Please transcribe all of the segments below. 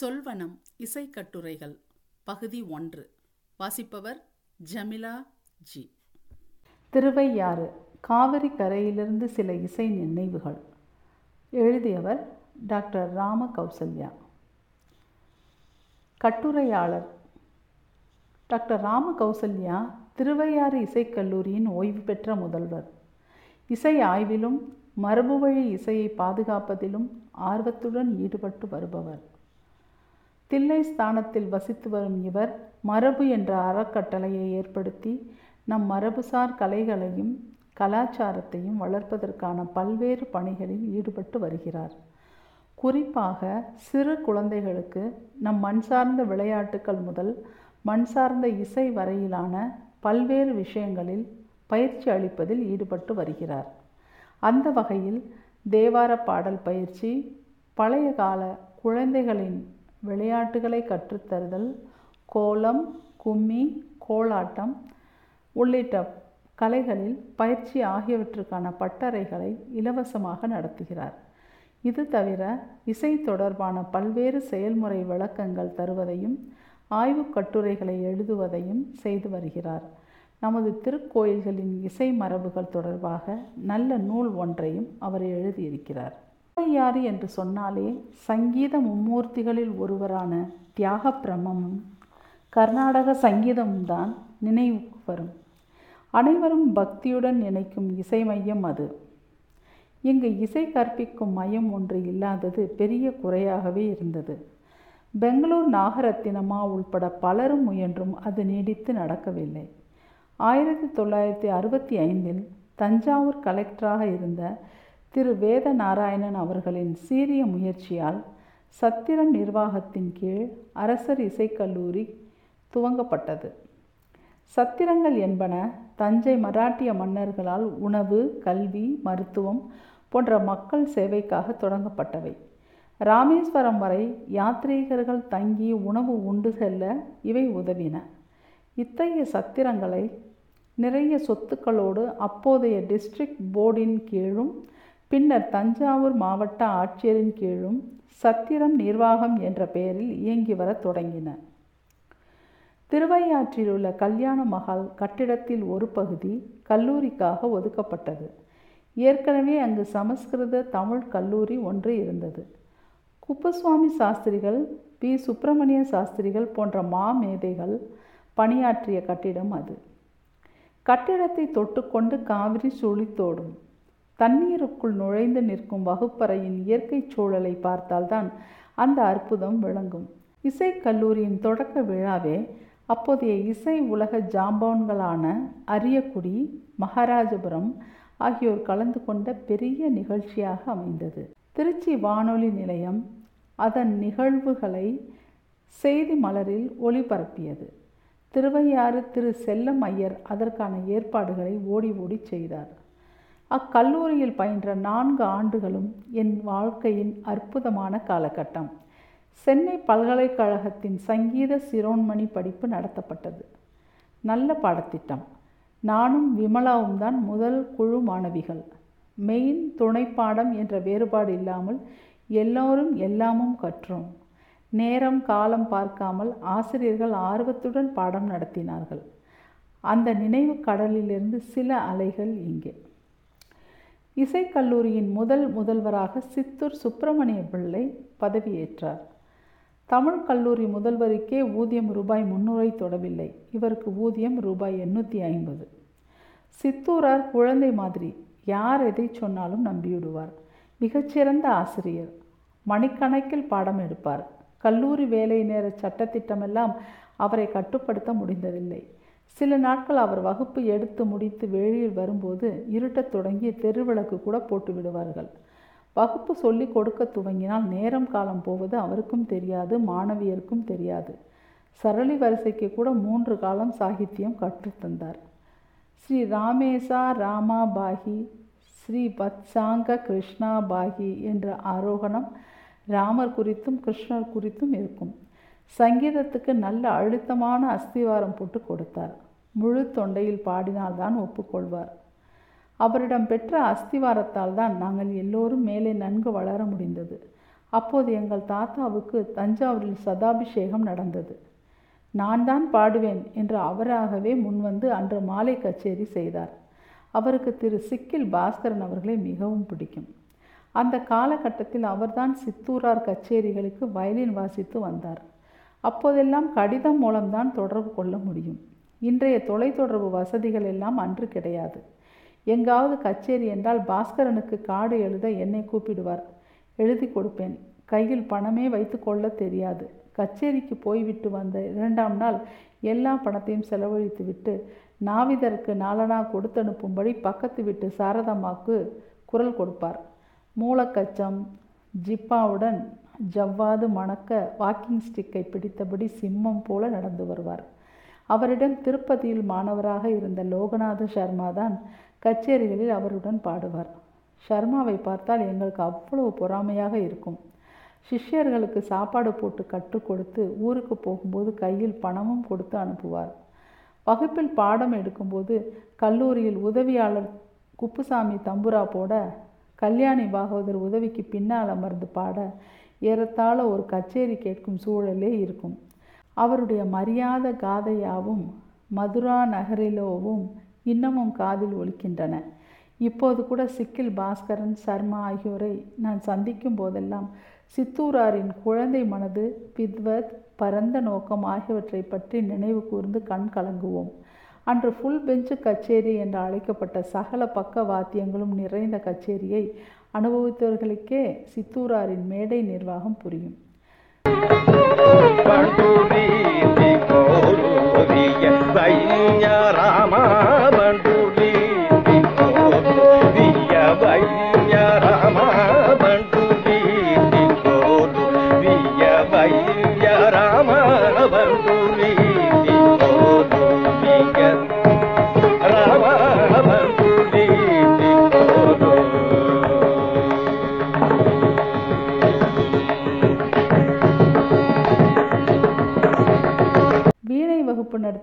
சொல்வனம் இசைக்கட்டுரைகள் பகுதி ஒன்று. வாசிப்பவர் ஜமிலா ஜி. திருவையாறு காவிரி கரையிலிருந்து சில இசை நினைவுகள். எழுதியவர் டாக்டர் ராம கௌசல்யா கட்டுரையாளர் டாக்டர் ராம கௌசல்யா திருவையாறு இசைக்கல்லூரியின் ஓய்வு பெற்ற முதல்வர். இசை ஆய்விலும் மரபு வழி இசையை பாதுகாப்பதிலும் ஆர்வத்துடன் ஈடுபட்டு வருபவர். தில்லை ஸ்தானத்தில் வசித்து வரும் இவர் மரபு என்ற அறக்கட்டளையை ஏற்படுத்தி நம் மரபுசார் கலைகளையும் கலாச்சாரத்தையும் வளர்ப்பதற்கான பல்வேறு பணிகளில் ஈடுபட்டு வருகிறார். குறிப்பாக சிறு குழந்தைகளுக்கு நம் மண் சார்ந்த விளையாட்டுக்கள் முதல் மண் சார்ந்த இசை வரையிலான பல்வேறு விஷயங்களில் பயிற்சி அளிப்பதில் ஈடுபட்டு வருகிறார். அந்த வகையில் தேவார பாடல் பயிற்சி பழைய கால குழந்தைகளின் விளையாட்டுகளை கற்றுத்தருதல் கோலம் கும்மி கோலாட்டம் உள்ளிட்ட கலைகளில் பயிற்சி ஆகியவற்றுக்கான பட்டறைகளை இலவசமாக நடத்துகிறார். இது தவிர இசை தொடர்பான பல்வேறு செயல்முறை விளக்கங்கள் தருவதையும் ஆய்வுக் கட்டுரைகளை எழுதுவதையும் செய்து வருகிறார். நமது திருக்கோயில்களின் இசை மரபுகள் தொடர்பாக நல்ல நூல் ஒன்றையும் அவர் எழுதியிருக்கிறார். திருவையாறு என்று சொன்னாலே சங்கீத மும்மூர்த்திகளில் ஒருவரான தியாக பிரம்மமும் கர்நாடக சங்கீதமும் தான் நினைவுக்கு வரும். அனைவரும் பக்தியுடன் நினைக்கும் இசை மையம் அது. இங்கு இசை கற்பிக்கும் மையம் ஒன்று இல்லாதது பெரிய குறையாகவே இருந்தது. பெங்களூர் நாகரத்தினமா உள்பட பலரும் முயன்றும் அது நீடித்து நடக்கவில்லை. ஆயிரத்தி தொள்ளாயிரத்தி அறுபத்தி ஐந்தில் தஞ்சாவூர் கலெக்டராக இருந்த திரு வேத நாராயணன் அவர்களின் சீரிய முயற்சியால் சத்திரம் நிர்வாகத்தின் கீழ் அரசர் இசைக்கல்லூரி துவங்கப்பட்டது. சத்திரங்கள் என்பன தஞ்சை மராட்டிய மன்னர்களால் உணவு கல்வி மருத்துவம் போன்ற மக்கள் சேவைக்காக தொடங்கப்பட்டவை. ராமேஸ்வரம் வரை யாத்ரீகர்கள் தங்கி உணவு உண்டு செல்ல இவை உதவின. இத்தகைய சத்திரங்களை நிறைய சொத்துக்களோடு அப்போதைய டிஸ்ட்ரிக்ட் போர்டின் கீழும் பின்னர் தஞ்சாவூர் மாவட்ட ஆட்சியரின் கீழும் சத்திரம் நிர்வாகம் என்ற பெயரில் இயங்கி வரத் தொடங்கின. திருவையாற்றில் உள்ள கல்யாண மகால் கட்டிடத்தில் ஒரு பகுதி கல்லூரிக்காக ஒதுக்கப்பட்டது. ஏற்கனவே அங்கு சமஸ்கிருத தமிழ் கல்லூரி ஒன்று இருந்தது. குப்புசுவாமி சாஸ்திரிகள் பி. சுப்பிரமணிய சாஸ்திரிகள் போன்ற மாமேதைகள் பணியாற்றிய கட்டிடம் அது. கட்டிடத்தை தொட்டுக்கொண்டு காவிரி சுழித்தோடும் தண்ணீருக்குள் நுழைந்து நிற்கும் வகுப்பறையின் இயற்கை சூழலை பார்த்தால்தான் அந்த அற்புதம் விளங்கும். இசைக்கல்லூரியின் தொடக்க விழாவே அப்போதைய இசை உலக ஜாம்பவுன்களான அரியக்குடி மகாராஜபுரம் ஆகியோர் கலந்து கொண்ட பெரிய நிகழ்ச்சியாக அமைந்தது. திருச்சி வானொலி நிலையம் அதன் நிகழ்வுகளை செய்தி மலரில் ஒளிபரப்பியது. திருவையாறு திரு செல்லம் ஐயர் அதற்கான ஏற்பாடுகளை ஓடி ஓடி செய்தார். அக்கல்லூரியில் பயின்ற நான்கு ஆண்டுகளும் என் வாழ்க்கையின் அற்புதமான காலகட்டம். சென்னை பல்கலைக்கழகத்தின் சங்கீத சிரோன்மணி படிப்பு நடத்தப்பட்டது. நல்ல பாடத்திட்டம். நானும் விமலாவும் தான் முதல் குழு மாணவிகள். மெயின் துணை பாடம் என்ற வேறுபாடு இல்லாமல் எல்லோரும் எல்லாமும் கற்றோம். நேரம் காலம் பார்க்காமல் ஆசிரியர்கள் ஆர்வத்துடன் பாடம் நடத்தினார்கள். அந்த நினைவு கடலிலிருந்து சில அலைகள் இங்கே. இசைக்கல்லூரியின் முதல் முதல்வராக சித்தூர் சுப்பிரமணிய பிள்ளை பதவியேற்றார். தமிழ் கல்லூரி முதல்வருக்கே ஊதியம் ரூபாய் முன்னூறை தொடவில்லை. இவருக்கு ஊதியம் ரூபாய் எண்ணூற்றி ஐம்பது. சித்தூரார் குழந்தை மாதிரி. யார் எதை சொன்னாலும் நம்பிவிடுவார். மிகச்சிறந்த ஆசிரியர். மணிக்கணக்கில் பாடம் எடுப்பார். கல்லூரி வேலை நேர சட்டத்திட்டமெல்லாம் அவரை கட்டுப்படுத்த முடிந்ததில்லை. சில நாட்கள் அவர் வகுப்பு எடுத்து முடித்து வெளியில் வரும்போது இருட்டத் தொடங்கி தெருவிளக்கு கூட போட்டு விடுவார்கள். வகுப்பு சொல்லி கொடுக்க துவங்கினால் நேரம் காலம் போவது அவருக்கும் தெரியாது மாணவியருக்கும் தெரியாது. சரளி வரிசைக்கு கூட மூன்று காலம் சாகித்யம் கற்றுத்தந்தார் ஸ்ரீ ராமேசா ராமா பாகி ஸ்ரீ பத்சாங்க கிருஷ்ணா பாகி என்ற ஆரோகணம் ராமர் குறித்தும் கிருஷ்ணர் குறித்தும் இருக்கும். சங்கீதத்துக்கு நல்ல அழுத்தமான அஸ்திவாரம் போட்டு கொடுத்தார். முழு தொண்டையில் பாடினால்தான் ஒப்புக்கொள்வார். அவரிடம் பெற்ற அஸ்திவாரத்தால் தான் நாங்கள் எல்லோரும் மேலே நன்கு வளர முடிந்தது. அப்போது எங்கள் தாத்தாவுக்கு தஞ்சாவூரில் சதாபிஷேகம் நடந்தது. நான் தான் பாடுவேன் என்று அவராகவே முன்வந்து அன்று மாலை கச்சேரி செய்தார். அவருக்கு திரு சிக்கில் பாஸ்கரன் அவர்களை மிகவும் பிடிக்கும். அந்த காலகட்டத்தில் அவர்தான் சித்தூரார் கச்சேரிகளுக்கு வயலின் வாசித்து வந்தார். அப்போதெல்லாம் கடிதம் மூலம்தான் தொடர்பு கொள்ள முடியும். இன்றைய தொலைத்தொடர்பு வசதிகள் எல்லாம் அன்று கிடையாது. எங்காவது கச்சேரி என்றால் பாஸ்கரனுக்கு காடு எழுத என்னை கூப்பிடுவார். எழுதி கொடுப்பேன். கையில் பணமே வைத்து கொள்ள தெரியாது. கச்சேரிக்கு போய்விட்டு வந்த இரண்டாம் நாள் எல்லா பணத்தையும் செலவழித்து விட்டு நாவிதருக்கு நாலனா கொடுத்தனுப்பும்படி பக்கத்து வீட்டு சாரதம்மாவுக்கு குரல் கொடுப்பார். மூலக்கச்சம் ஜிப்பாவுடன் ஜவ்வாது மணக்க வாக்கிங் ஸ்டிக்கை பிடித்தபடி சிம்மம் போல நடந்து வருவார். அவரிடம் திருப்பதியில் மாணவராக இருந்த லோகநாத சர்மா தான் கச்சேரிகளில் அவருடன் பாடுவார். ஷர்மாவை பார்த்தால் எங்களுக்கு அவ்வளவு பொறாமையாக இருக்கும். சிஷ்யர்களுக்கு சாப்பாடு போட்டு கற்றுக் கொடுத்து ஊருக்கு போகும்போது கையில் பணமும் கொடுத்து அனுப்புவார். வகுப்பில் பாடம் எடுக்கும்போது கல்லூரியில் உதவியாளர் குப்புசாமி தம்புரா போட கல்யாணி பாகவதர் உதவிக்கு பின்னால் அமர்ந்து பாட ஏறத்தாழ ஒரு கச்சேரி கேட்கும் சூழலே இருக்கும். அவருடைய மரியாத காதையாவும் மதுரா நகரிலோவும் இன்னமும் காதில் ஒலிக்கின்றன. இப்போது கூட சிக்கில் பாஸ்கரன் சர்மா ஆகியோரை நான் சந்திக்கும் போதெல்லாம் சித்தூராரின் குழந்தை மனது வித்வத் பரந்த நோக்கம் ஆகியவற்றை பற்றி நினைவு கூர்ந்து கண் கலங்குவோம். அன்று ஃபுல் பெஞ்சு கச்சேரி என்று அழைக்கப்பட்ட சகல பக்க வாத்தியங்களும் நிறைந்த கச்சேரியை அனுபவித்தவர்களுக்கே சித்தூராரின் மேடை நிர்வாகம் புரியும்.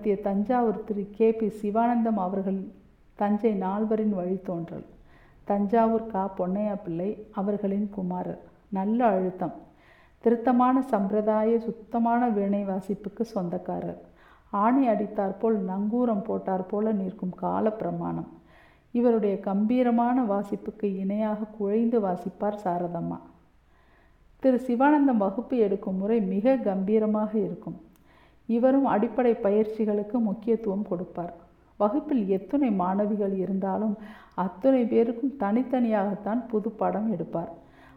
நடத்திய தஞ்சாவூர் திரு கே பி சிவானந்தம் அவர்கள் தஞ்சை நால்வரின் வழித்தோன்றல் தஞ்சாவூர் கா. பொன்னையா பிள்ளை அவர்களின் குமாரர். நல்ல அழுத்தம். திருத்தமான சம்பிரதாய சுத்தமான வீணை வாசிப்புக்கு சொந்தக்காரர். ஆணி அடித்தாற்போல் நங்கூரம் போட்டார் போல நிற்கும் கால பிரமாணம். இவருடைய கம்பீரமான வாசிப்புக்கு இணையாக குழைந்து வாசிப்பார் சாரதம்மா. திரு சிவானந்தம் வகுப்பு எடுக்கும் முறை மிக கம்பீரமாக இருக்கும். இவரும் அடிப்படை பயிற்சிகளுக்கு முக்கியத்துவம் கொடுப்பார். வகுப்பில் எத்தனை மாணவிகள் இருந்தாலும் அத்தனை பேருக்கும் தனித்தனியாகத்தான் புது பாடம் எடுப்பார்.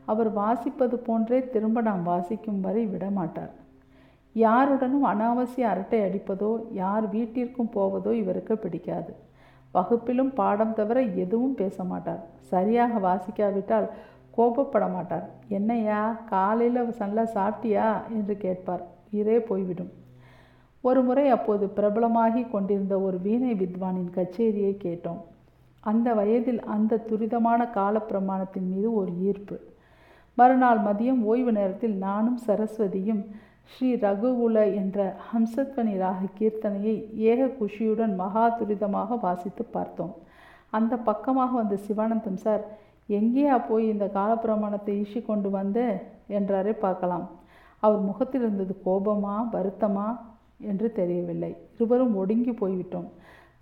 அவர் வாசிப்பது போன்றே திரும்ப நாம் வாசிக்கும் வரை விடமாட்டார். யாருடனும் அனாவசிய அரட்டை அடிப்பதோ யார் வீட்டிற்கும் போவதோ இவருக்கு பிடிக்காது. வகுப்பிலும் பாடம் தவிர எதுவும் பேச மாட்டார். சரியாக வாசிக்காவிட்டால் கோபப்பட மாட்டார். என்னையா காலையில் நல்லா சாப்பிட்டியா? என்று கேட்பார். உயிரே போய்விடும். ஒரு முறை அப்போது பிரபலமாகி கொண்டிருந்த ஒரு வீணை வித்வானின் கச்சேரியை கேட்டோம். அந்த வயதில் அந்த துரிதமான காலப்பிரமாணத்தின் மீது ஒரு ஈர்ப்பு. மறுநாள் மதியம் ஓய்வு நேரத்தில் நானும் சரஸ்வதியும் ஸ்ரீ ரகுகுல என்ற ஹம்சத்வனி ராக கீர்த்தனையை ஏக குஷியுடன் மகா துரிதமாக வாசித்து பார்த்தோம். அந்த பக்கமாக வந்த சிவானந்தம் சார் எங்கேயா போய் இந்த காலப்பிரமாணத்தை ஈசி கொண்டு வந்த? என்றாரே பார்க்கலாம். அவர் முகத்தில் இருந்தது கோபமா வருத்தமா என்று தெரியவில்லை. இருவரும் ஒடுங்கி போய்விட்டோம்.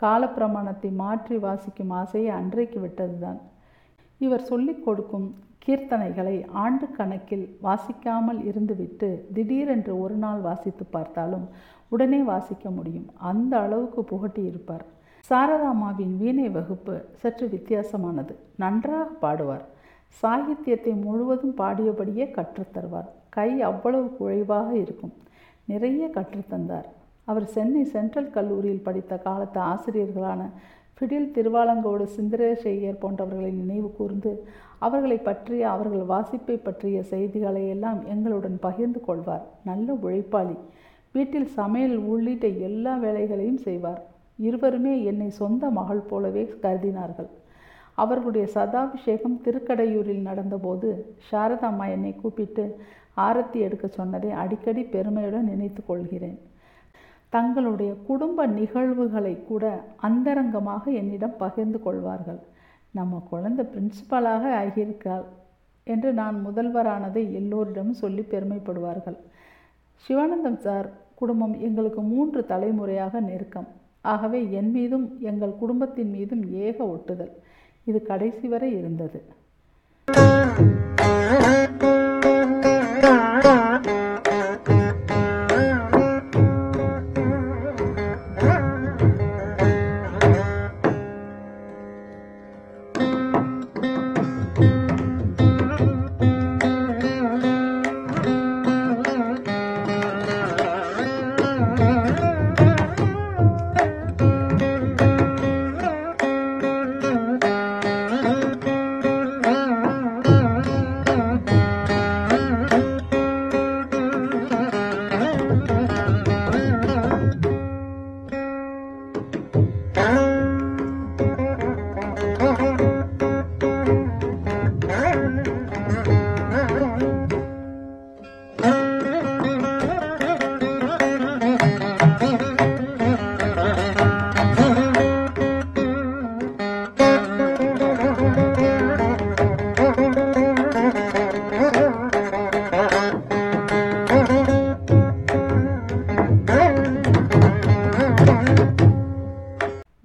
காலப்பிரமாணத்தை மாற்றி வாசிக்கும் ஆசையை அன்றைக்கு விட்டதுதான். இவர் சொல்லிக் கொடுக்கும் கீர்த்தனைகளை ஆண்டு கணக்கில் வாசிக்காமல் இருந்துவிட்டு திடீரென்று ஒரு நாள் வாசித்து பார்த்தாலும் உடனே வாசிக்க முடியும். அந்த அளவுக்கு புகட்டி இருப்பார் சாரதாமாவின் வீணை வகுப்பு சற்று வித்தியாசமானது. நன்றாக பாடுவார். சாகித்யத்தை முழுவதும் பாடியபடியே கற்றுத்தருவார். கை அவ்வளவு குழைவாக இருக்கும். நிறைய கற்றுத்தந்தார். அவர் சென்னை சென்ட்ரல் கல்லூரியில் படித்த காலத்து ஆசிரியர்களான ஃபிடில் திருவாலங்கோடு சுந்தரேஷையர் போன்றவர்களை நினைவு கூர்ந்து அவர்களை பற்றிய அவர்கள் வாசிப்பை பற்றிய செய்திகளை எல்லாம் எங்களுடன் பகிர்ந்து கொள்வார். நல்ல உழைப்பாளி. வீட்டில் சமையல் உள்ளிட்ட எல்லா வேலைகளையும் செய்வார். இருவருமே என்னை சொந்த மகள் போலவே கருதினார்கள். அவர்களுடைய சதாபிஷேகம் திருக்கடையூரில் நடந்தபோது சாரதாம்மா என்னை கூப்பிட்டு ஆரத்தி எடுக்க சொன்னதை அடிக்கடி பெருமையுடன் நினைத்து கொள்கிறேன். தங்களுடைய குடும்ப நிகழ்வுகளை கூட அந்தரங்கமாக என்னிடம் பகிர்ந்து கொள்வார்கள். நம்ம குழந்தை பிரின்சிபலாக ஆகியிருக்காள் என்று நான் முதல்வரானதை எல்லோரிடமும் சொல்லி பெருமைப்படுவார்கள். சிவானந்தம் சார் குடும்பம் எங்களுக்கு மூன்று தலைமுறையாக நெருக்கம். ஆகவே என் மீதும் எங்கள் குடும்பத்தின் மீதும் ஏக ஒட்டுதல். இது கடைசி வரை இருந்தது.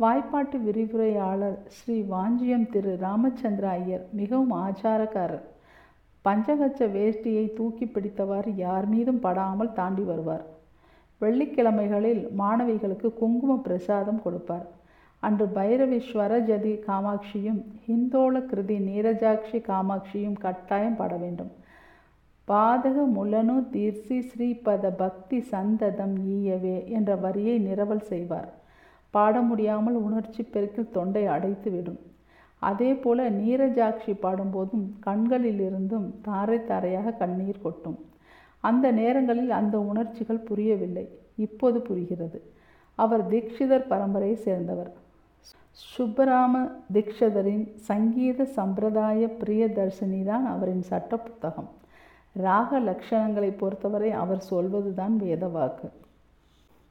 வாய்ப்பாட்டு விரிவுரையாளர் ஸ்ரீ வாஞ்சியம் திரு ராமச்சந்திர ஐயர் மிகவும் ஆச்சாரக்காரர். பஞ்சகச்ச வேஷ்டியை தூக்கி பிடித்தவாறு யார் மீதும் படாமல் தாண்டி வருவார். வெள்ளிக்கிழமைகளில் மாணவிகளுக்கு குங்கும பிரசாதம் கொடுப்பார். அன்று பைரவி ஸ்வரஜதி காமாட்சியும் ஹிந்தோள கிருதி நீரஜாட்சி காமாட்சியும் கட்டாயம் பாட வேண்டும். பாதக முலனு தீர்சி ஸ்ரீபத பக்தி சந்ததம் ஈயவே என்ற வரியை நிரவல் செய்வார். பாட முடியாமல் உணர்ச்சி பெருக்கில் தொண்டை அடைத்து விடும். அதே போல நீரஜாட்சி பாடும்போதும் கண்களிலிருந்தும் தாரை தாரையாக கண்ணீர் கொட்டும். அந்த நேரங்களில் அந்த உணர்ச்சிகள் புரியவில்லை. இப்போது புரிகிறது. அவர் தீக்ஷிதர் பரம்பரையை சேர்ந்தவர். சுப்பராம தீக்ஷதரின் சங்கீத சம்பிரதாய பிரியதர்ஷினி தான் அவரின் சட்ட புத்தகம். ராக லட்சணங்களை பொறுத்தவரை அவர் சொல்வதுதான் வேதவாக்கு.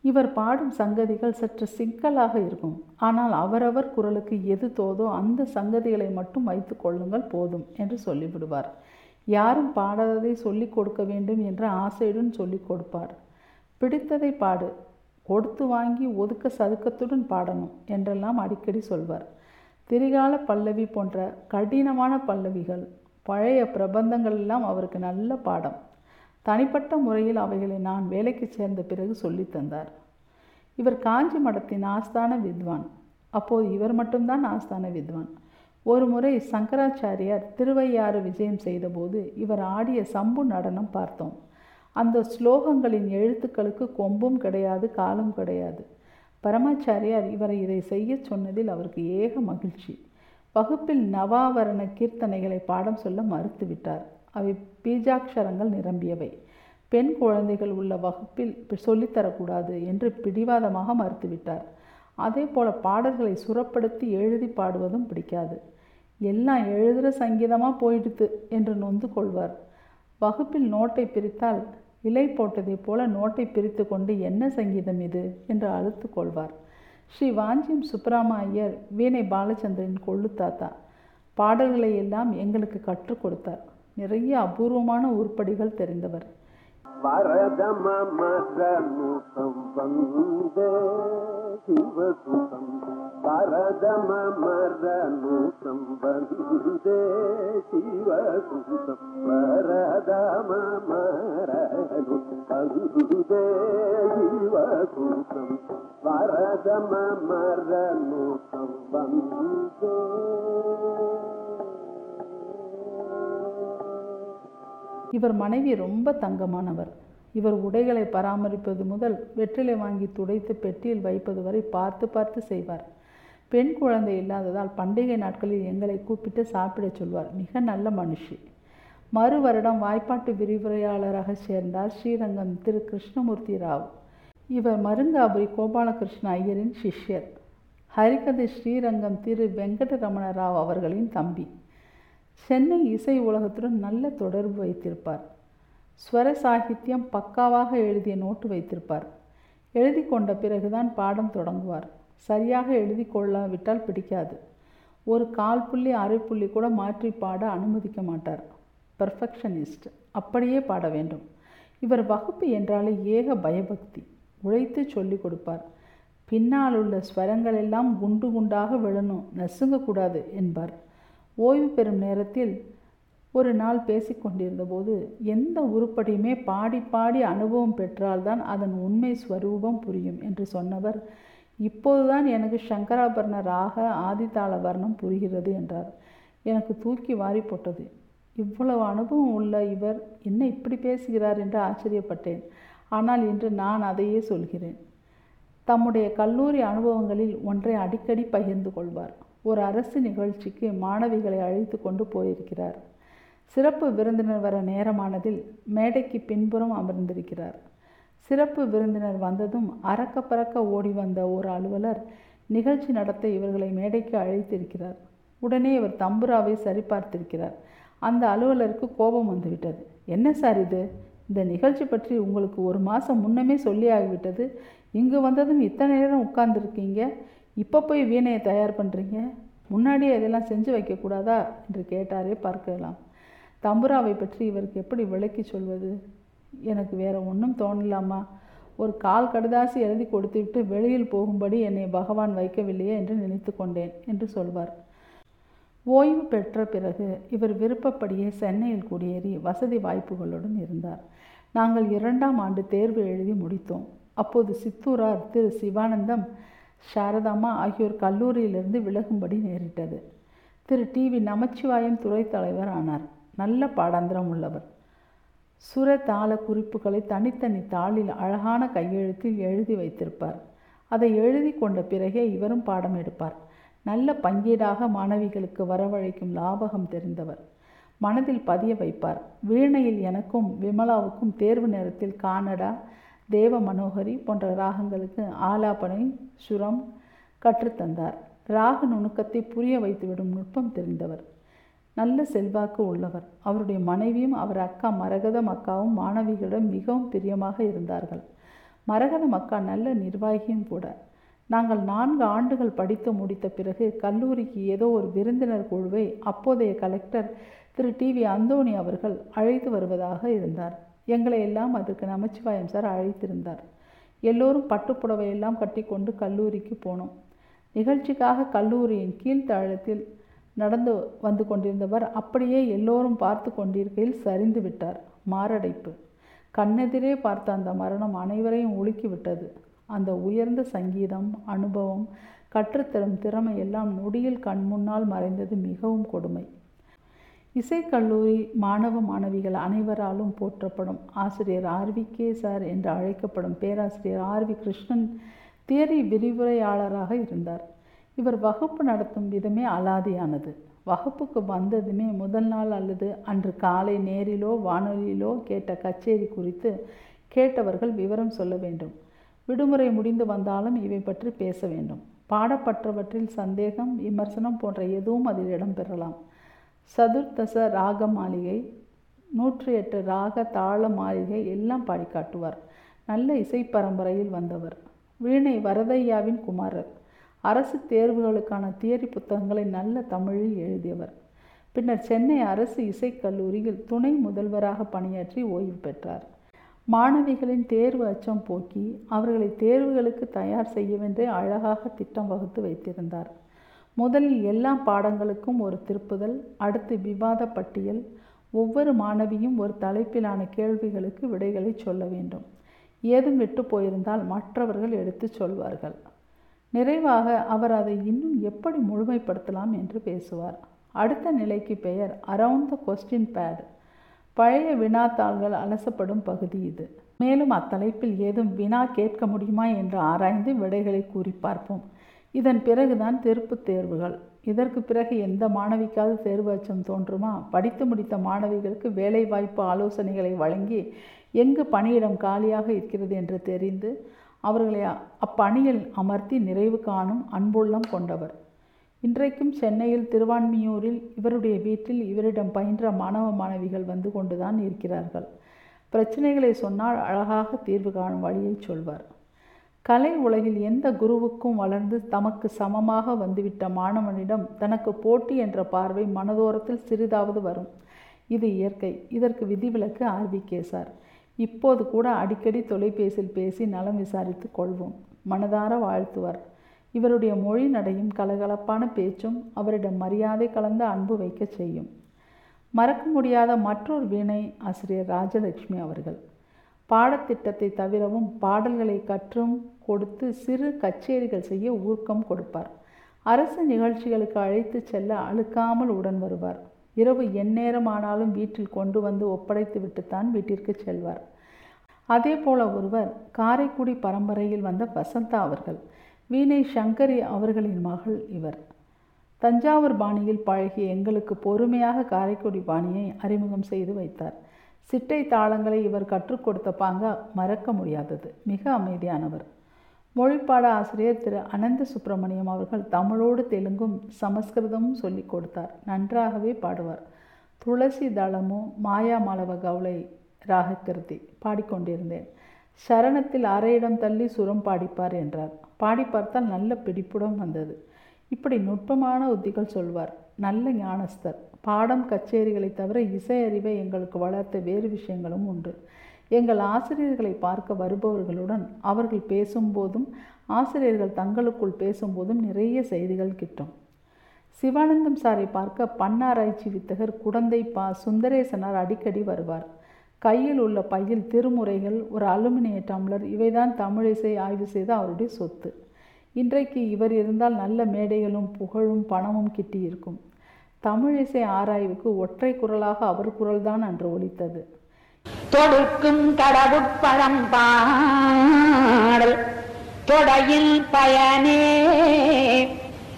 இவர் பாடும் சங்கதிகள் சற்று சிக்கலாக இருக்கும். ஆனால் அவரவர் குரலுக்கு எது தோதோ அந்த சங்கதிகளை மட்டும் வைத்து கொள்ளுங்கள் போதும் என்று சொல்லிவிடுவார். யாரும் பாடாததை சொல்லிக் கொடுக்க வேண்டும் என்ற ஆசையுடன் சொல்லிக் கொடுப்பார். பிடித்ததை பாடு கொடுத்து வாங்கி ஒதுக்க சதுக்கத்துடன் பாடணும் என்றெல்லாம் அடிக்கடி சொல்வார். திரிகால பல்லவி போன்ற கடினமான பல்லவிகள் பழைய பிரபந்தங்கள் எல்லாம் அவருக்கு நல்ல பாடம். தனிப்பட்ட முறையில் அவைகளை நான் வேலைக்கு சேர்ந்த பிறகு சொல்லி தந்தார். இவர் காஞ்சி மடத்தின் ஆஸ்தான வித்வான். அப்போது இவர் மட்டும்தான் ஆஸ்தான வித்வான். ஒரு முறை சங்கராச்சாரியார் திருவையாறு விஜயம் செய்தபோது இவர் ஆடிய சம்பு நடனம் பார்த்தோம். அந்த ஸ்லோகங்களின் எழுத்துக்களுக்கு கொம்பும் கிடையாது காலும் கிடையாது. பரமாச்சாரியார் இவரை இதை செய்ய சொன்னதில் அவருக்கு ஏக மகிழ்ச்சி. வகுப்பில் நவாவரண கீர்த்தனைகளை பாடம் சொல்ல மறுத்துவிட்டார். அவை பீஜாட்சரங்கள் நிரம்பியவை. பெண் குழந்தைகள் உள்ள வகுப்பில் சொல்லித்தரக்கூடாது என்று பிடிவாதமாக மறுத்துவிட்டார். அதே போல பாடல்களை சுரப்படுத்தி எழுதி பாடுவதும் பிடிக்காது. எல்லாம் எழுதுகிற சங்கீதமாக போயிடுத்து என்று நொந்து கொள்வார். வகுப்பில் நோட்டை பிரித்தால் இலை போட்டதைப் போல நோட்டை பிரித்து கொண்டு என்ன சங்கீதம் இது? என்று அழுத்து கொள்வார். ஸ்ரீ வாஞ்சியம் சுப்பராம ஐயர் வீணை பாலச்சந்திரன் கொள்ளு தாத்தா. பாடல்களை எல்லாம் எங்களுக்கு கற்றுக் கொடுத்தார். நிறைய அபூர்வமான உருப்படிகள் தெரிந்தவர். వరద మమ సముఖం శివ శివసుతం. వరద మమ రనుతం శివ శివసుతం. వరద మమ రను శివ శివసుతం. వరద మమ రనుతం వందే இவர் மனைவி ரொம்ப தங்கமானவர். இவர் உடைகளை பராமரிப்பது முதல் வெற்றிலை வாங்கி துடைத்து பெட்டியில் வைப்பது வரை பார்த்து பார்த்து செய்வார். பெண் குழந்தை இல்லாததால் பண்டிகை நாட்களில் எங்களை கூப்பிட்டு சாப்பிடச் சொல்வார். மிக நல்ல மனுஷி. மறு வருடம் வாய்ப்பாட்டு விரிவுரையாளராக சேர்ந்தார் ஸ்ரீரங்கம் திரு கிருஷ்ணமூர்த்தி ராவ். இவர் மருங்காபுரி கோபாலகிருஷ்ண ஐயரின் சிஷ்யர். ஹரிகதை ஸ்ரீரங்கம் திரு வெங்கடரமண ராவ் அவர்களின் தம்பி. சென்னை இசை உலகத்துடன் நல்ல தொடர்பு வைத்திருப்பார். ஸ்வர சாகித்யம் பக்காவாக எழுதிய நோட்டு வைத்திருப்பார். எழுதி கொண்ட பிறகுதான் பாடம் தொடங்குவார். சரியாக எழுதி கொள்ளாவிட்டால் பிடிக்காது. ஒரு கால் புள்ளி அரை புள்ளி கூட மாற்றி பாட அனுமதிக்க மாட்டார். பெர்ஃபெக்ஷனிஸ்ட். அப்படியே பாட வேண்டும். இவர் வகுப்பு என்றாலே ஏக பயபக்தி. உழைத்து சொல்லிக் கொடுப்பார். பின்னால் உள்ள ஸ்வரங்களெல்லாம் குண்டு குண்டாக விழணும். நசுங்கக்கூடாது என்பார். ஓய்வு பெறும் நேரத்தில் ஒரு நாள் பேசிக்கொண்டிருந்தபோது எந்த உருப்படியுமே பாடி பாடி அனுபவம் பெற்றால்தான் அதன் உண்மை ஸ்வரூபம் புரியும் என்று சொன்னவர். இப்போதுதான் எனக்கு சங்கராபரண ராக ஆதித்தாள வர்ணம் புரிகிறது என்றார். எனக்கு தூக்கி வாரி போட்டது. இவ்வளவு அனுபவம் உள்ள இவர் என்ன இப்படி பேசுகிறார் என்று ஆச்சரியப்பட்டேன். ஆனால் இன்று நான் அதையே சொல்கிறேன். தம்முடைய கல்லூரி அனுபவங்களில் ஒன்றை அடிக்கடி பகிர்ந்து கொள்வார். ஒரு அரசு நிகழ்ச்சிக்கு மாணவிகளை அழைத்து கொண்டு போயிருக்கிறார். சிறப்பு விருந்தினர் வர நேரமானதில் மேடைக்கு பின்புறம் அமர்ந்திருக்கிறார். சிறப்பு விருந்தினர் வந்ததும் அறக்க பறக்க ஓடி வந்த ஒரு அலுவலர் நிகழ்ச்சி நடத்த இவர்களை மேடைக்கு அழைத்திருக்கிறார். உடனே இவர் தம்புராவை சரிபார்த்திருக்கிறார். அந்த அலுவலருக்கு கோபம் வந்துவிட்டது. என்ன சார் இது? இந்த நிகழ்ச்சி பற்றி உங்களுக்கு ஒரு மாதம் முன்னமே சொல்லி ஆகிவிட்டது. இங்கு வந்ததும் இத்தனை நேரம் உட்கார்ந்துருக்கீங்க. இப்போ போய் வீணையை தயார் பண்ணுறீங்க முன்னாடியே இதெல்லாம் செஞ்சு வைக்கக்கூடாதா? என்று கேட்டாரே பார்க்கலாம். தம்புராவை பற்றி இவருக்கு எப்படி விளக்கி சொல்வது? எனக்கு வேற ஒன்றும் தோணலாமா? ஒரு கால் கடுதாசி எழுதி கொடுத்துவிட்டு வெளியில் போகும்படி என்னை பகவான் வைக்கவில்லையே என்று நினைத்து கொண்டேன் என்று சொல்வார். ஓய்வு பெற்ற பிறகு இவர் விருப்பப்படியே சென்னையில் குடியேறி வசதி வாய்ப்புகளுடன் இருந்தார். நாங்கள் இரண்டாம் ஆண்டு தேர்வு எழுதி முடித்தோம். அப்போது சித்தூரார் திரு சிவானந்தம் சாரதாமா ஆகியோர் கல்லூரியிலிருந்து விலகும்படி நேரிட்டது. திரு. டி. வி. நமச்சிவாயம் துறை தலைவர் ஆனார். நல்ல பாடாந்திரம் உள்ளவர். சுர தாள குறிப்புகளை தனித்தனி தாளில் அழகான கையெழுத்தில் எழுதி வைத்திருப்பார். அதை எழுதி கொண்ட பிறகே இவரும் பாடம் எடுப்பார். நல்ல பங்கீடாக மாணவிகளுக்கு வரவழைக்கும் லாபகம் தெரிந்தவர். மனதில் பதிய வைப்பார். வீணையில் எனக்கும் விமலாவுக்கும் தேர்வு நேரத்தில் கானடா தேவ மனோகரி போன்ற ராகங்களுக்கு ஆலாபனை சுரம் கற்றுத்தந்தார் ராக நுணுக்கத்தை புரிய வைத்துவிடும் நுட்பம் தெரிந்தவர். நல்ல செல்வாக்கு உள்ளவர். அவருடைய மனைவியும் அவர் அக்கா மரகதம் அக்காவும் மாணவிகளிடம் மிகவும் பிரியமாக இருந்தார்கள். மரகதம் அக்கா நல்ல நிர்வாகியும் கூட. நாங்கள் நான்கு ஆண்டுகள் படித்து முடித்த பிறகு கல்லூரிக்கு ஏதோ ஒரு விருந்தினர் குழுவை அப்போதைய collector Thiru T V Anthony அவர்கள் அழைத்து வருவதாக இருந்தார். எங்களை எல்லாம் அதற்கு நமச்சிவாயம் சார் அழைத்திருந்தார். எல்லோரும் பட்டுப்புடவையெல்லாம் கட்டிக்கொண்டு கல்லூரிக்கு போனோம். நிகழ்ச்சிக்காக கல்லூரியின் கீழ்த்தாழத்தில் நடந்து வந்து கொண்டிருந்தவர் அப்படியே எல்லோரும் பார்த்து கொண்டிருக்கையில் சரிந்து விட்டார். மாரடைப்பு. கண்ணெதிரே பார்த்த அந்த மரணம் அனைவரையும் உலுக்கி விட்டது. அந்த உயர்ந்த சங்கீதம் அனுபவம் கற்றுத்தரும் திறமை எல்லாம் நொடியில் கண் முன்னால் மறைந்தது மிகவும் கொடுமை. இசைக்கல்லூரி மாணவ மாணவிகள் அனைவராலும் போற்றப்படும் ஆசிரியர் ஆர்வி கே சார் என்று அழைக்கப்படும் பேராசிரியர் ஆர்வி கிருஷ்ணன் தியரி விரிவுரையாளராக இருந்தார். இவர் வகுப்பு நடத்தும் விதமே அலாதியானது. வகுப்புக்கு வந்ததுமே முதல் நாள் அல்லது அன்று காலை நேரிலோ வானொலியிலோ கேட்ட கச்சேரி குறித்து கேட்டவர்கள் விவரம் சொல்ல வேண்டும். விடுமுறை முடிந்து வந்தாலும் இவை பற்றி பேச வேண்டும். பாடப்பட்டவற்றில் சந்தேகம் விமர்சனம் போன்ற எதுவும் அதில் இடம்பெறலாம். சதுர்த்தச ராக மாளிகை நூற்றி எட்டு ராக தாள மாளிகை எல்லாம் பாடி காட்டுவார். நல்ல இசை பரம்பரையில் வந்தவர். வீணை வரதையாவின் குமாரர். அரசு தேர்வுகளுக்கான தியரி புத்தகங்களை நல்ல தமிழில் எழுதியவர். பின்னர் சென்னை அரசு இசைக்கல்லூரியில் துணை முதல்வராக பணியாற்றி ஓய்வு பெற்றார். மாணவிகளின் தேர்வு அச்சம் போக்கி அவர்களை தேர்வுகளுக்கு தயார் செய்யவென்றே அழகாக திட்டம் வகுத்து வைத்திருந்தார். முதலில் எல்லா பாடங்களுக்கும் ஒரு திருப்புதல் அடுத்து விவாத பட்டியல் ஒவ்வொரு மாணவியும் ஒரு தலைப்பிலான கேள்விகளுக்கு விடைகளை சொல்ல வேண்டும். ஏதும் விட்டு போயிருந்தால் மற்றவர்கள் எடுத்துச் சொல்வார்கள். நிறைவாக அவர் அதை இன்னும் எப்படி முழுமைப்படுத்தலாம் என்று பேசுவார். அடுத்த நிலைக்கு பெயர் அரவுண்ட் த கொஸ்டின் பேட் பழைய வினாத்தாள்கள் அலசப்படும் பகுதி இது. மேலும் அத்தலைப்பில் ஏதும் வினா கேட்க முடியுமா என்று ஆராய்ந்து விடைகளை கூறி பார்ப்போம். இதன் பிறகுதான் திருப்புத் தேர்வுகள். இதற்கு பிறகு எந்த மாணவிக்காவது தேர்வு அச்சம் தோன்றுமா? படித்து முடித்த மாணவிகளுக்கு வேலைவாய்ப்பு ஆலோசனைகளை வழங்கி எங்கு பணியிடம் காலியாக இருக்கிறது என்று தெரிந்து அவர்களை அப்பணியில் அமர்த்தி நிறைவு காணும் அன்புள்ளம் கொண்டவர். இன்றைக்கும் சென்னையில் திருவான்மியூரில் இவருடைய வீட்டில் இவரிடம் பயின்ற மாணவ மாணவிகள் வந்து கொண்டுதான் இருக்கிறார்கள். பிரச்சனைகளை சொன்னால் அழகாக தீர்வு காணும் வழியை சொல்வார். கலை உலகில் எந்த குருவுக்கும் வளர்ந்து தமக்கு சமமாக வந்துவிட்ட மாணவனிடம் தனக்கு போட்டி என்ற பார்வை மனதோரத்தில் சிறிதாவது வரும். இது இயற்கை. இதற்கு விதிவிலக்கு ஆர்வி கேசார் இப்போது கூட அடிக்கடி தொலைபேசியில் பேசி நலம் விசாரித்து கொள்வோம். மனதார வாழ்த்துவார். இவருடைய மொழி நடையும் கலகலப்பான பேச்சும் அவரிடம் மரியாதை கலந்த அன்பு வைக்கச் செய்யும். மறக்க முடியாத மற்றொரு வீணை ஆசிரியர் ராஜலட்சுமி அவர்கள். பாடத்திட்டத்தை தவிரவும் பாடல்களை கற்றும் கொடுத்து சிறு கச்சேரிகள் செய்ய ஊக்கம் கொடுப்பார். அரசு நிகழ்ச்சிகளுக்கு அழைத்து செல்ல அழுக்காமல் உடன் வருவார். இரவு எந்நேரமானாலும் வீட்டில் கொண்டு வந்து ஒப்படைத்து விட்டுத்தான் வீட்டிற்கு செல்வார். அதே போல ஒருவர் காரைக்குடி பரம்பரையில் வந்த வசந்தா அவர்கள் வீணை சங்கரி அவர்களின் மகள் இவர். தஞ்சாவூர் பாணியில் பழகிய எங்களுக்கு பொறுமையாக காரைக்குடி பாணியை அறிமுகம் செய்து வைத்தார். சிட்டை தாளங்களை இவர் கற்றுக் கொடுத்த பாங்க மறக்க முடியாதது. மிக அமைதியானவர். மொழிப்பாட ஆசிரியர் திரு அனந்த சுப்பிரமணியம் அவர்கள் தமிழோடு தெலுங்கும் சமஸ்கிருதமும் சொல்லிக் கொடுத்தார். நன்றாகவே பாடுவார். துளசி தளமோ மாயா மாலவ கவுளை ராகக்கிருதி பாடிக்கொண்டிருந்தேன். சரணத்தில் அரையிடம் தள்ளி சுரம் பாடிப்பார் என்றார். பாடி பார்த்தால் நல்ல பிடிப்புடன் வந்தது. இப்படி நுட்பமான உத்திகள் சொல்வார். நல்ல ஞானஸ்தர். பாடம் கச்சேரிகளை தவிர இசை அறிவை எங்களுக்கு வளர்த்த வேறு விஷயங்களும் உண்டு. எங்கள் ஆசிரியர்களை பார்க்க வருபவர்களுடன் அவர்கள் பேசும்போதும் ஆசிரியர்கள் தங்களுக்குள் பேசும்போதும் நிறைய செய்திகள் கிட்டும். சிவானந்தம் சாரை பார்க்க பன்னாராய்ச்சி வித்தகர் குடந்தை பா சுந்தரேசனார் அடிக்கடி வருவார். கையில் உள்ள பையில் திருமுறைகள் ஒரு அலுமினிய டம்ளர் இவைதான் தமிழிசை ஆய்வு செய்த அவருடைய சொத்து. இன்றைக்கு இவர் இருந்தால் நல்ல மேடைகளும் புகழும் பணமும் கிட்டியிருக்கும். தமிழிசை ஆராய்வுக்கு ஒற்றை குரலாக அவர் குரல்தான் அன்று ஒலித்தது. தொடுக்கும் கடவுட்பழம் பாடல் தொடையில் பயனே.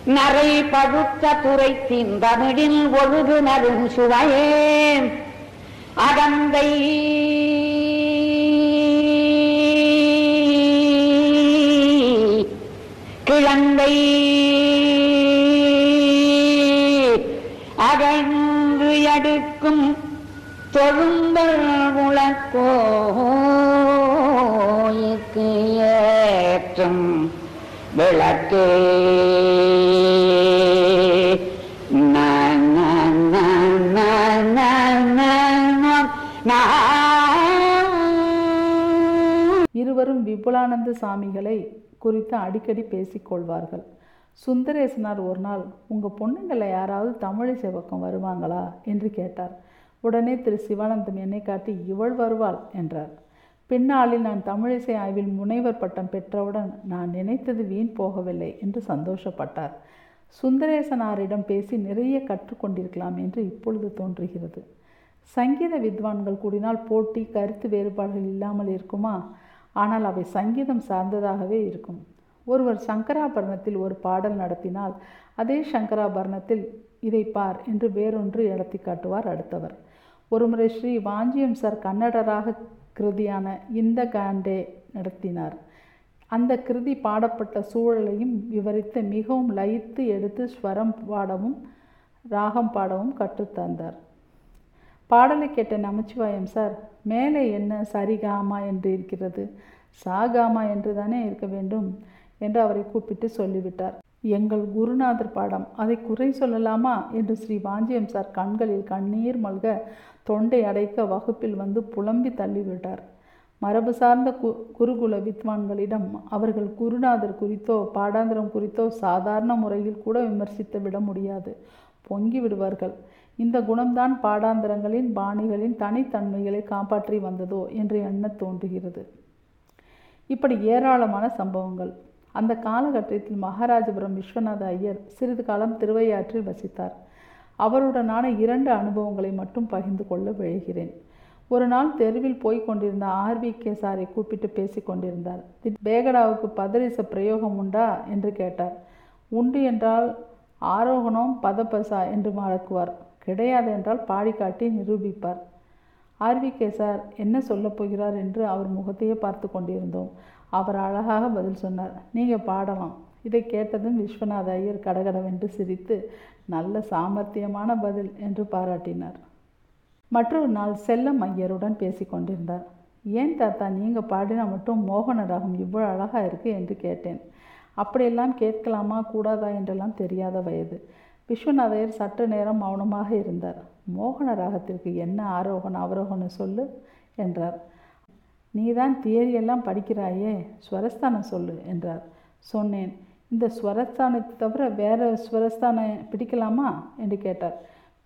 நரை பழுத்த துறை திந்தமிழில் ஒழுகு நரும் சுவையே. அகந்தை. கிழந்தை அகன்று எடுக்கும் தொழும்பல் முழக்கோயிற்கு ஏற்றும் விளக்கே. இருவரும் விபுலானந்த சாமிகளை குறித்து அடிக்கடி பேசிக்கொள்வார்கள். சுந்தரேசனார் ஒரு நாள் உங்கள் பொண்ணுங்களை யாராவது தமிழிசை பக்கம் வருவாங்களா? என்று கேட்டார். உடனே திரு சிவானந்தம் என்னை காட்டி இவள் வருவாள் என்றார். பின்னாளில் நான் தமிழிசை ஆய்வில் முனைவர் பட்டம் பெற்றவுடன் நான் நினைத்தது வீண் போகவில்லை என்று சந்தோஷப்பட்டார். சுந்தரேசனாரிடம் பேசி நிறைய கற்றுக்கொண்டிருக்கலாம் என்று இப்பொழுது தோன்றுகிறது. சங்கீத வித்வான்கள் கூடினால் போட்டி கருத்து வேறுபாடுகள் இல்லாமல் இருக்குமா? ஆனால் அவை சங்கீதம் சார்ந்ததாகவே இருக்கும். ஒருவர் சங்கராபரணத்தில் ஒரு பாடல் நடத்தினால் அதே சங்கராபரணத்தில் இதை பார் என்று வேறொன்று நடத்தி காட்டுவார் அடுத்தவர். ஒருமுறை ஸ்ரீ வாஞ்சியம் சார் கன்னடராக கிருதியான இந்த காண்டே நடத்தினார். அந்த கிருதி பாடப்பட்ட சூழலையும் விவரித்து மிகவும் லயித்து எடுத்து ஸ்வரம் பாடவும் ராகம் பாடவும் கற்றுத்தந்தார். பாடலை கேட்ட நமச்சிவாயம் சார் மேலே என்ன சரிகாமா என்று இருக்கிறது? சாகாமா என்று தானே இருக்க வேண்டும்? என்று அவரை கூப்பிட்டு சொல்லிவிட்டார். எங்கள் குருநாதர் பாடம். அதை குறை சொல்லலாமா? என்று ஸ்ரீ வாஞ்சியம் சார் கண்களில் கண்ணீர் மல்க தொண்டை அடைக்க வகுப்பில் வந்து புலம்பி தள்ளிவிட்டார். மரபு சார்ந்த கு குருகுல வித்வான்களிடம் அவர்கள் குருநாதர் குறித்தோ பாடாந்திரம் குறித்தோ சாதாரண முறையில் கூட விமர்சித்து விட முடியாது. பொங்கி விடுவார்கள். இந்த குணம்தான் பாடாந்திரங்களின் பாணிகளின் தனித்தன்மைகளை காப்பாற்றி வந்ததோ என்று எண்ணத் தோன்றுகிறது. இப்படி ஏராளமான சம்பவங்கள். அந்த காலகட்டத்தில் மகாராஜபுரம் விஸ்வநாத ஐயர் சிறிது காலம் திருவையாற்றில் வசித்தார். அவருடனான இரண்டு அனுபவங்களை மட்டும் பகிர்ந்து கொள்ள விழைகிறேன். ஒரு நாள் தெருவில் போய் கொண்டிருந்த ஆர்வி கேசாரை கூப்பிட்டு பேசிக் கொண்டிருந்தார். பேகடாவுக்கு பதரிச பிரயோகம் உண்டா? என்று கேட்டார். உண்டு என்றால் ஆரோகணம் பதப்பசா என்று மறக்குவார் கிடையாது என்றால் பாடி காட்டி நிரூபிப்பார். ஆர்விகே சார் என்ன சொல்லப் போகிறார் என்று அவர் முகத்தையே பார்த்து கொண்டிருந்தோம். அவர் அழகாக பதில் சொன்னார் நீங்கள் பாடலாம். இதை கேட்டதும் விஸ்வநாத ஐயர் கடகடவென்று சிரித்து நல்ல சாமர்த்தியமான பதில் என்று பாராட்டினார். மற்றொரு நாள் செல்லம் ஐயருடன் பேசிக் கொண்டிருந்தார். ஏன் தாத்தா நீங்கள் பாடினா மட்டும் மோகன ராகம் இவ்வளோ அழகாக இருக்கு? என்று கேட்டேன். அப்படியெல்லாம் கேட்கலாமா? கூடாதா? என்றெல்லாம் தெரியாத வயது. விஸ்வநாதையர் சற்று நேரம் மௌனமாக இருந்தார். மோகன ராகத்திற்கு என்ன ஆரோகணம் அவரோகணம் சொல்லு என்றார். நீதான் தியரியெல்லாம் படிக்கிறாயே ஸ்வரஸ்தானம் சொல்லு என்றார். சொன்னேன் இந்த ஸ்வரஸ்தானத்தை தவிர வேற ஸ்வரஸ்தானம் பிடிக்கலாமா? என்று கேட்டார்.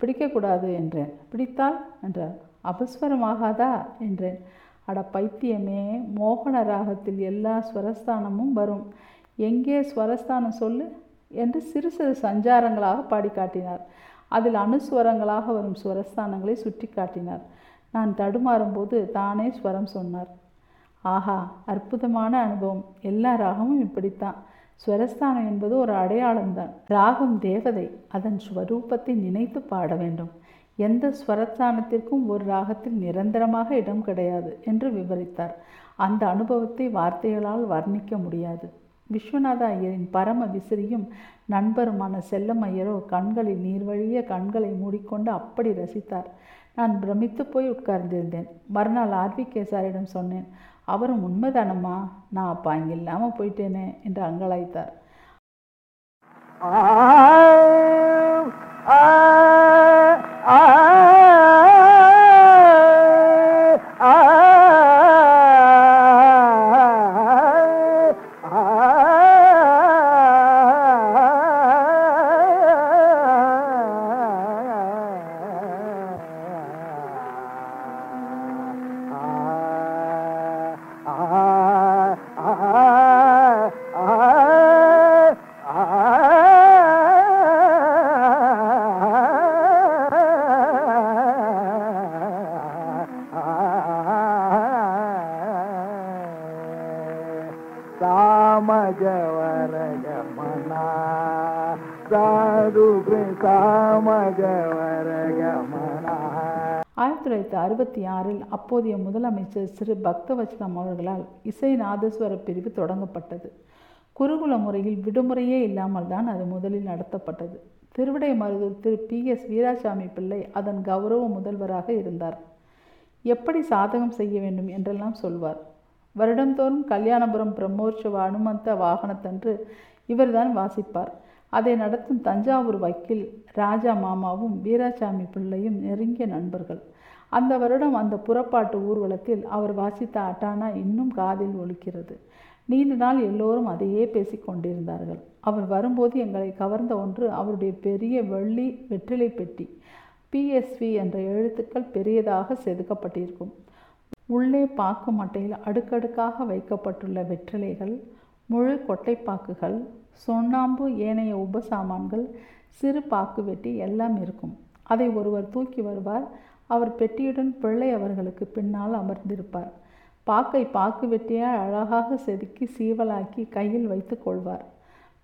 பிடிக்கக்கூடாது என்றேன். பிடித்தால்? என்றார். அபஸ்வரமாகாதா? என்றேன். அட பைத்தியமே மோகன ராகத்தில் எல்லா ஸ்வரஸ்தானமும் வரும். எங்கே ஸ்வரஸ்தானம் சொல்லு? என்று சிறு சிறு சஞ்சாரங்களாக பாடி காட்டினார் அதில் அணுஸ்வரங்களாக வரும் ஸ்வரஸ்தானங்களை சுட்டி காட்டினார் நான் தடுமாறும்போது தானே ஸ்வரம் சொன்னார். ஆஹா அற்புதமான அனுபவம். எல்லா ராகமும் இப்படித்தான். ஸ்வரஸ்தானம் என்பது ஒரு அடையாளம்தான். ராகம் தேவதை அதன் ஸ்வரூபத்தை நினைத்து பாட வேண்டும். எந்த ஸ்வரஸ்தானத்திற்கும் ஒரு ராகத்தில் நிரந்தரமாக இடம் கிடையாது என்று விவரித்தார். அந்த அனுபவத்தை வார்த்தைகளால் வர்ணிக்க முடியாது. விஸ்வநாத ஐயரின் பரம விசிறியும் நண்பருமான செல்லம் ஐயரோ கண்களில் நீர்வழிய கண்களை மூடிக்கொண்டு அப்படி ரசித்தார். நான் பிரமித்து போய் உட்கார்ந்திருந்தேன். மறுநாள் ஆர்வி கேசாரிடம் சொன்னேன் அவரும் உண்மைதானம்மா? நான் அப்பா அங்கே இல்லாமல் போயிட்டேனே என்று அங்கலாய்த்தார். ஆ அப்போதைய முதலமைச்சர் சிறு பக்தவச்சலம் அவர்களால் இசை நாதஸ்வர பிரிவு தொடங்கப்பட்டது. குருகுல முறையில் விடுமுறையே இல்லாமல் தான் அது முதலில் நடத்தப்பட்டது. திருவிடை மருதூர் திரு பி. எஸ். வீராசாமி பிள்ளை அதன் கௌரவ முதல்வராக இருந்தார். எப்படி சாதகம் செய்ய வேண்டும் என்றெல்லாம் சொல்வார். வருடந்தோறும் கல்யாணபுரம் பிரம்மோற்சவ அனுமந்த வாகனத்தன்று இவர்தான் வாசிப்பார். அதை நடத்தும் தஞ்சாவூர் வக்கீல் ராஜா மாமாவும் வீராசாமி பிள்ளையும் நெருங்கிய நண்பர்கள். அந்த வருடம் அந்த புறப்பாட்டு ஊர்வலத்தில் அவர் வாசித்த அட்டானா இன்னும் காதில் ஒலிக்கிறது. நீண்ட நாள் எல்லோரும் அதையே பேசிக் கொண்டிருந்தார்கள். அவர் வரும்போது எங்களை கவர்ந்த ஒன்று அவருடைய பெரிய வெள்ளி வெற்றிலை பெட்டி பிஎஸ்வி என்ற எழுத்துக்கள் பெரியதாக செதுக்கப்பட்டிருக்கும். உள்ளே பாக்கு மட்டையில் அடுக்கடுக்காக வைக்கப்பட்டுள்ள வெற்றிலைகள் முழு கொட்டைப்பாக்குகள் சுண்ணாம்பு ஏனைய உபசாமான்கள் சிறு பாக்கு வெட்டி எல்லாம் இருக்கும். அதை ஒருவர் தூக்கி வருவார். அவர் பெட்டியுடன் பிள்ளை அவர்களுக்கு பின்னால் அமர்ந்திருப்பார். பாக்கை பாக்கு வெட்டியால் அழகாக செதுக்கி சீவலாக்கி கையில் வைத்து கொள்வார்.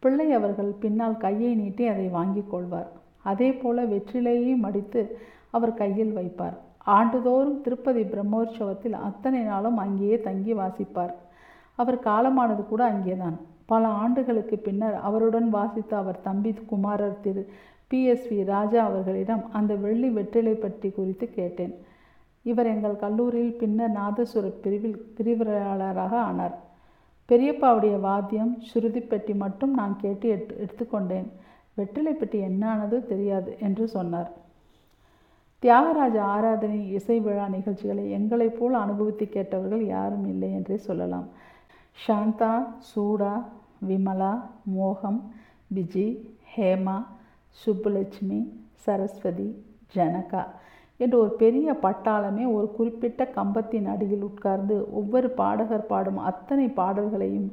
பிள்ளை அவர்கள் பின்னால் கையை நீட்டி அதை வாங்கிக் கொள்வார். அதே போல வெற்றிலையை மடித்து அவர் கையில் வைப்பார். ஆண்டுதோறும் திருப்பதி பிரம்மோற்சவத்தில் அத்தனை நாளும் அங்கேயே தங்கி வாசிப்பார். அவர் காலமானது கூட அங்கேதான். பல ஆண்டுகளுக்கு பின்னர் அவருடன் வாசித்த அவர் தம்பி குமாரர் திரு பிஎஸ்வி ராஜா அவர்களிடம் அந்த வெள்ளி வெற்றிலை பற்றி குறித்து கேட்டேன். இவர் எங்கள் கல்லூரியில் பின்னர் நாதசுர பிரிவில் பிரிவுரையாளராக ஆனார். பெரியப்பாவுடைய வாத்தியம் சுருதி பெட்டி மட்டும் நான் கேட்டு எட்டு எடுத்துக்கொண்டேன். வெற்றிலை பெட்டி என்னானதோ தெரியாது என்று சொன்னார். தியாகராஜ ஆராதனை இசை விழா நிகழ்ச்சிகளை எங்களைப் போல் அனுபவித்து கேட்டவர்கள் யாரும் இல்லை என்றே சொல்லலாம். சாந்தா சூடா விமலா மோகம் விஜி ஹேமா சுப்புலட்சுமி சரஸ்வதி ஜனகா என்று ஒரு பெரிய பட்டாளமே ஒரு குறிப்பிட்ட கம்பத்தின் அடியில் உட்கார்ந்து ஒவ்வொரு பாடகர் பாடும் அத்தனை பாடல்களையும்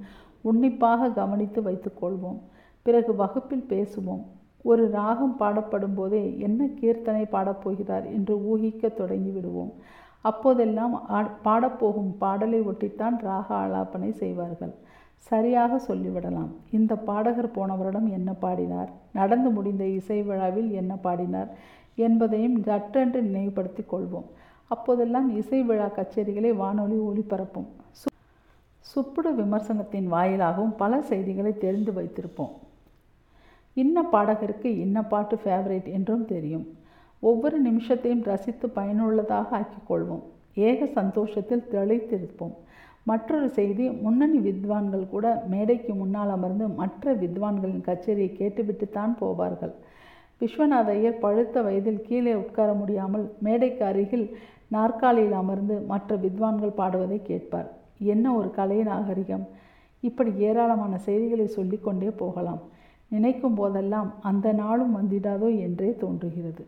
உன்னிப்பாக கவனித்து வைத்துக்கொள்வோம் பிறகு வகுப்பில் பேசுவோம். ஒரு ராகம் பாடப்படும் போதே என்ன கீர்த்தனை பாடப்போகிறார் என்று ஊகிக்க தொடங்கிவிடுவோம் அப்போதெல்லாம் பாடப்போகும் பாடலை ஒட்டித்தான் ராக ஆலாபனை செய்வார்கள். சரியாக சொல்லிவிடலாம். இந்த பாடகர் போன வருடம் என்ன பாடினார்? நடந்து முடிந்த இசை விழாவில் என்ன பாடினார்? என்பதையும் சட்டென்று நினைவுபடுத்திக் கொள்வோம். அப்போதெல்லாம் இசை விழா கச்சேரிகளை வானொலி ஒளிபரப்பும். சு- சுப்புடு விமர்சனத்தின் வாயிலாகவும் பல செய்திகளை தெரிந்து வைத்திருப்போம். இன்ன பாடகருக்கு இன்ன பாட்டு ஃபேவரேட் என்றும் தெரியும். ஒவ்வொரு நிமிஷத்தையும் ரசித்து பயனுள்ளதாக ஆக்கிக்கொள்வோம் ஏக சந்தோஷத்தில் திளைத்திருப்போம். மற்றொரு செய்தி முன்னணி வித்வான்கள் கூட மேடைக்கு முன்னால் அமர்ந்து மற்ற வித்வான்களின் கச்சேரியை கேட்டுவிட்டுத்தான் போவார்கள். விஸ்வநாத ஐயர் பழுத்த வயதில் கீழே உட்கார முடியாமல் மேடைக்கு அருகில் நாற்காலியில் அமர்ந்து மற்ற வித்வான்கள் பாடுவதை கேட்பார். என்ன ஒரு கலை நாகரிகம்! இப்படி ஏராளமான செய்திகளை சொல்லிக்கொண்டே போகலாம். நினைக்கும் போதெல்லாம் அந்த நாளும் வந்திடாதோ என்றே தோன்றுகிறது.